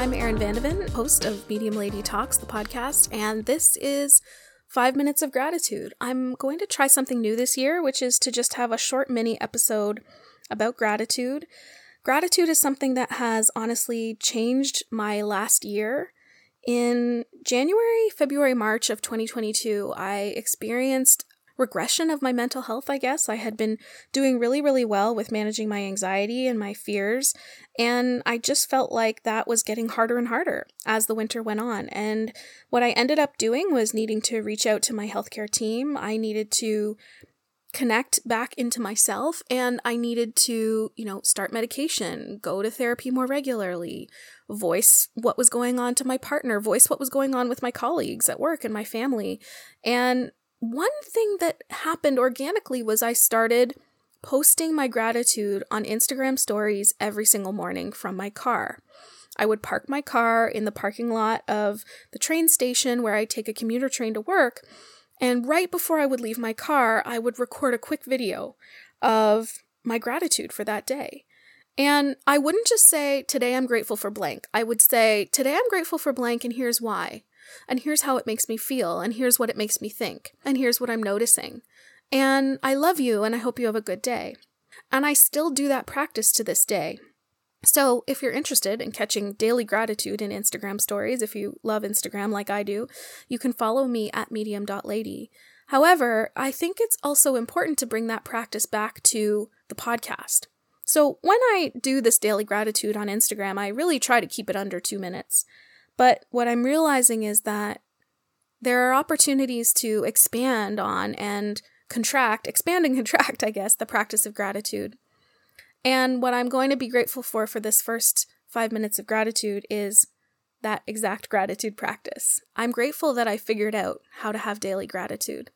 I'm Erin Vandeven, host of Medium Lady Talks, the podcast, and this is Five Minutes of Gratitude. I'm going to try something new this year, which is to just have a short mini episode about gratitude. Gratitude is something that has honestly changed my last year. In January, February, March of 2022, I experienced regression of my mental health, I guess. I had been doing really, really well with managing my anxiety and my fears, and I just felt like that was getting harder and harder as the winter went on. And what I ended up doing was needing to reach out to my healthcare team. I needed to connect back into myself and I needed to, you know, start medication, go to therapy more regularly, voice what was going on to my partner, voice what was going on with my colleagues at work and my family. And one thing that happened organically was I started posting my gratitude on Instagram stories every single morning from my car. I would park my car in the parking lot of the train station where I take a commuter train to work, and right before I would leave my car, I would record a quick video of my gratitude for that day. And I wouldn't just say, Today I'm grateful for blank. I would say, Today I'm grateful for blank, and here's why and here's how it makes me feel, and here's what it makes me think, and here's what I'm noticing. And I love you, and I hope you have a good day. And I still do that practice to this day. So, if you're interested in catching daily gratitude in Instagram stories, if you love Instagram like I do, you can follow me at medium.lady. However, I think it's also important to bring that practice back to the podcast. So, when I do this daily gratitude on Instagram, I really try to keep it under two minutes. But what I'm realizing is that there are opportunities to expand on and contract, expand and contract, I guess, the practice of gratitude. And what I'm going to be grateful for for this first five minutes of gratitude is that exact gratitude practice. I'm grateful that I figured out how to have daily gratitude.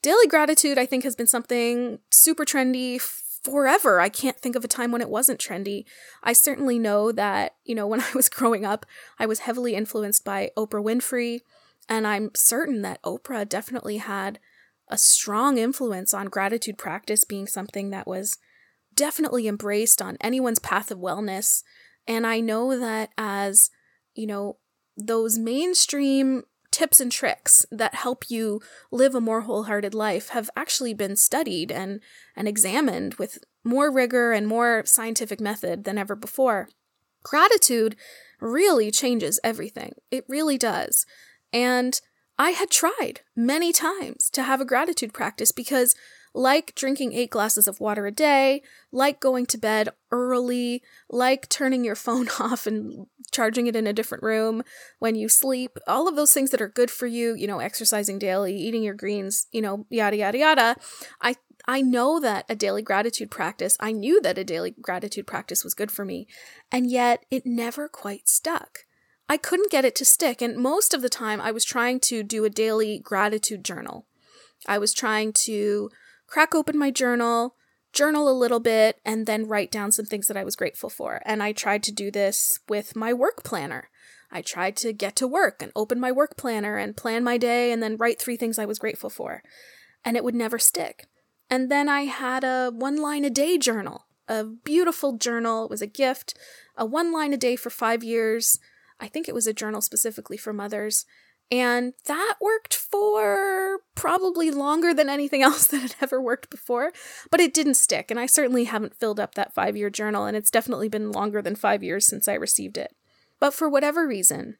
Daily gratitude, I think, has been something super trendy forever. I can't think of a time when it wasn't trendy. I certainly know that, you know, when I was growing up, I was heavily influenced by Oprah Winfrey, and I'm certain that Oprah definitely had a strong influence on gratitude practice being something that was definitely embraced on anyone's path of wellness. And I know that as, you know, those mainstream tips and tricks that help you live a more wholehearted life have actually been studied and, and examined with more rigor and more scientific method than ever before. Gratitude really changes everything. It really does. And I had tried many times to have a gratitude practice because like drinking eight glasses of water a day, like going to bed early, like turning your phone off and charging it in a different room when you sleep, all of those things that are good for you, you know, exercising daily, eating your greens, you know, yada yada yada. I I know that a daily gratitude practice, I knew that a daily gratitude practice was good for me, and yet it never quite stuck. I couldn't get it to stick, and most of the time I was trying to do a daily gratitude journal. I was trying to crack open my journal, journal a little bit, and then write down some things that I was grateful for. And I tried to do this with my work planner. I tried to get to work and open my work planner and plan my day and then write three things I was grateful for. And it would never stick. And then I had a one line a day journal, a beautiful journal. It was a gift, a one line a day for five years. I think it was a journal specifically for mothers. And that worked for probably longer than anything else that had ever worked before, but it didn't stick. And I certainly haven't filled up that five year journal, and it's definitely been longer than five years since I received it. But for whatever reason,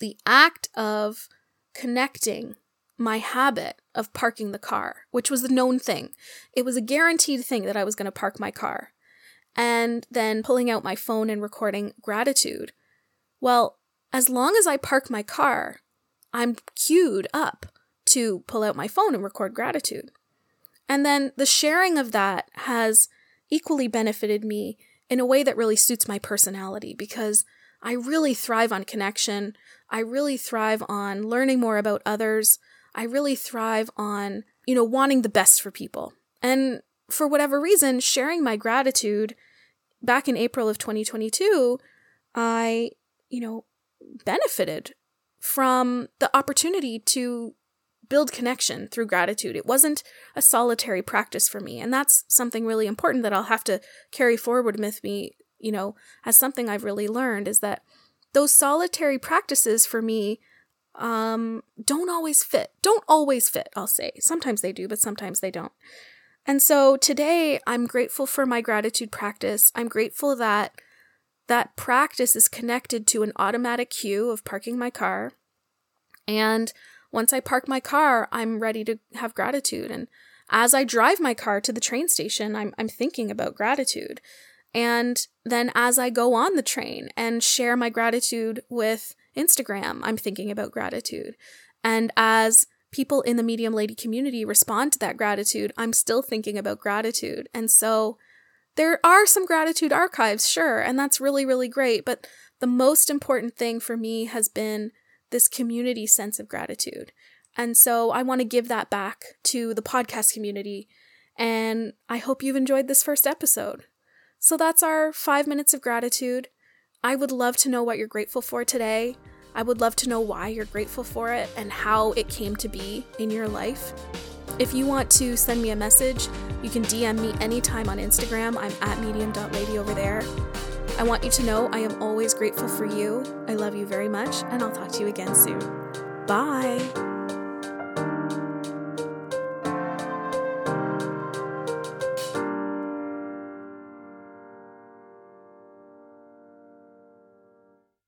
the act of connecting my habit of parking the car, which was a known thing, it was a guaranteed thing that I was going to park my car, and then pulling out my phone and recording gratitude. Well, as long as I park my car, I'm queued up to pull out my phone and record gratitude. And then the sharing of that has equally benefited me in a way that really suits my personality because I really thrive on connection. I really thrive on learning more about others. I really thrive on, you know, wanting the best for people. And for whatever reason, sharing my gratitude back in April of 2022, I, you know, benefited from the opportunity to build connection through gratitude. It wasn't a solitary practice for me. And that's something really important that I'll have to carry forward with me you know, as something I've really learned is that those solitary practices for me um, don't always fit. Don't always fit, I'll say. Sometimes they do, but sometimes they don't. And so today I'm grateful for my gratitude practice. I'm grateful that that practice is connected to an automatic cue of parking my car. And once I park my car, I'm ready to have gratitude. And as I drive my car to the train station, I'm, I'm thinking about gratitude. And then as I go on the train and share my gratitude with Instagram, I'm thinking about gratitude. And as people in the Medium Lady community respond to that gratitude, I'm still thinking about gratitude. And so there are some gratitude archives, sure, and that's really, really great. But the most important thing for me has been this community sense of gratitude. And so I want to give that back to the podcast community. And I hope you've enjoyed this first episode. So that's our five minutes of gratitude. I would love to know what you're grateful for today. I would love to know why you're grateful for it and how it came to be in your life. If you want to send me a message, you can DM me anytime on Instagram. I'm at medium.lady over there. I want you to know I am always grateful for you. I love you very much, and I'll talk to you again soon. Bye.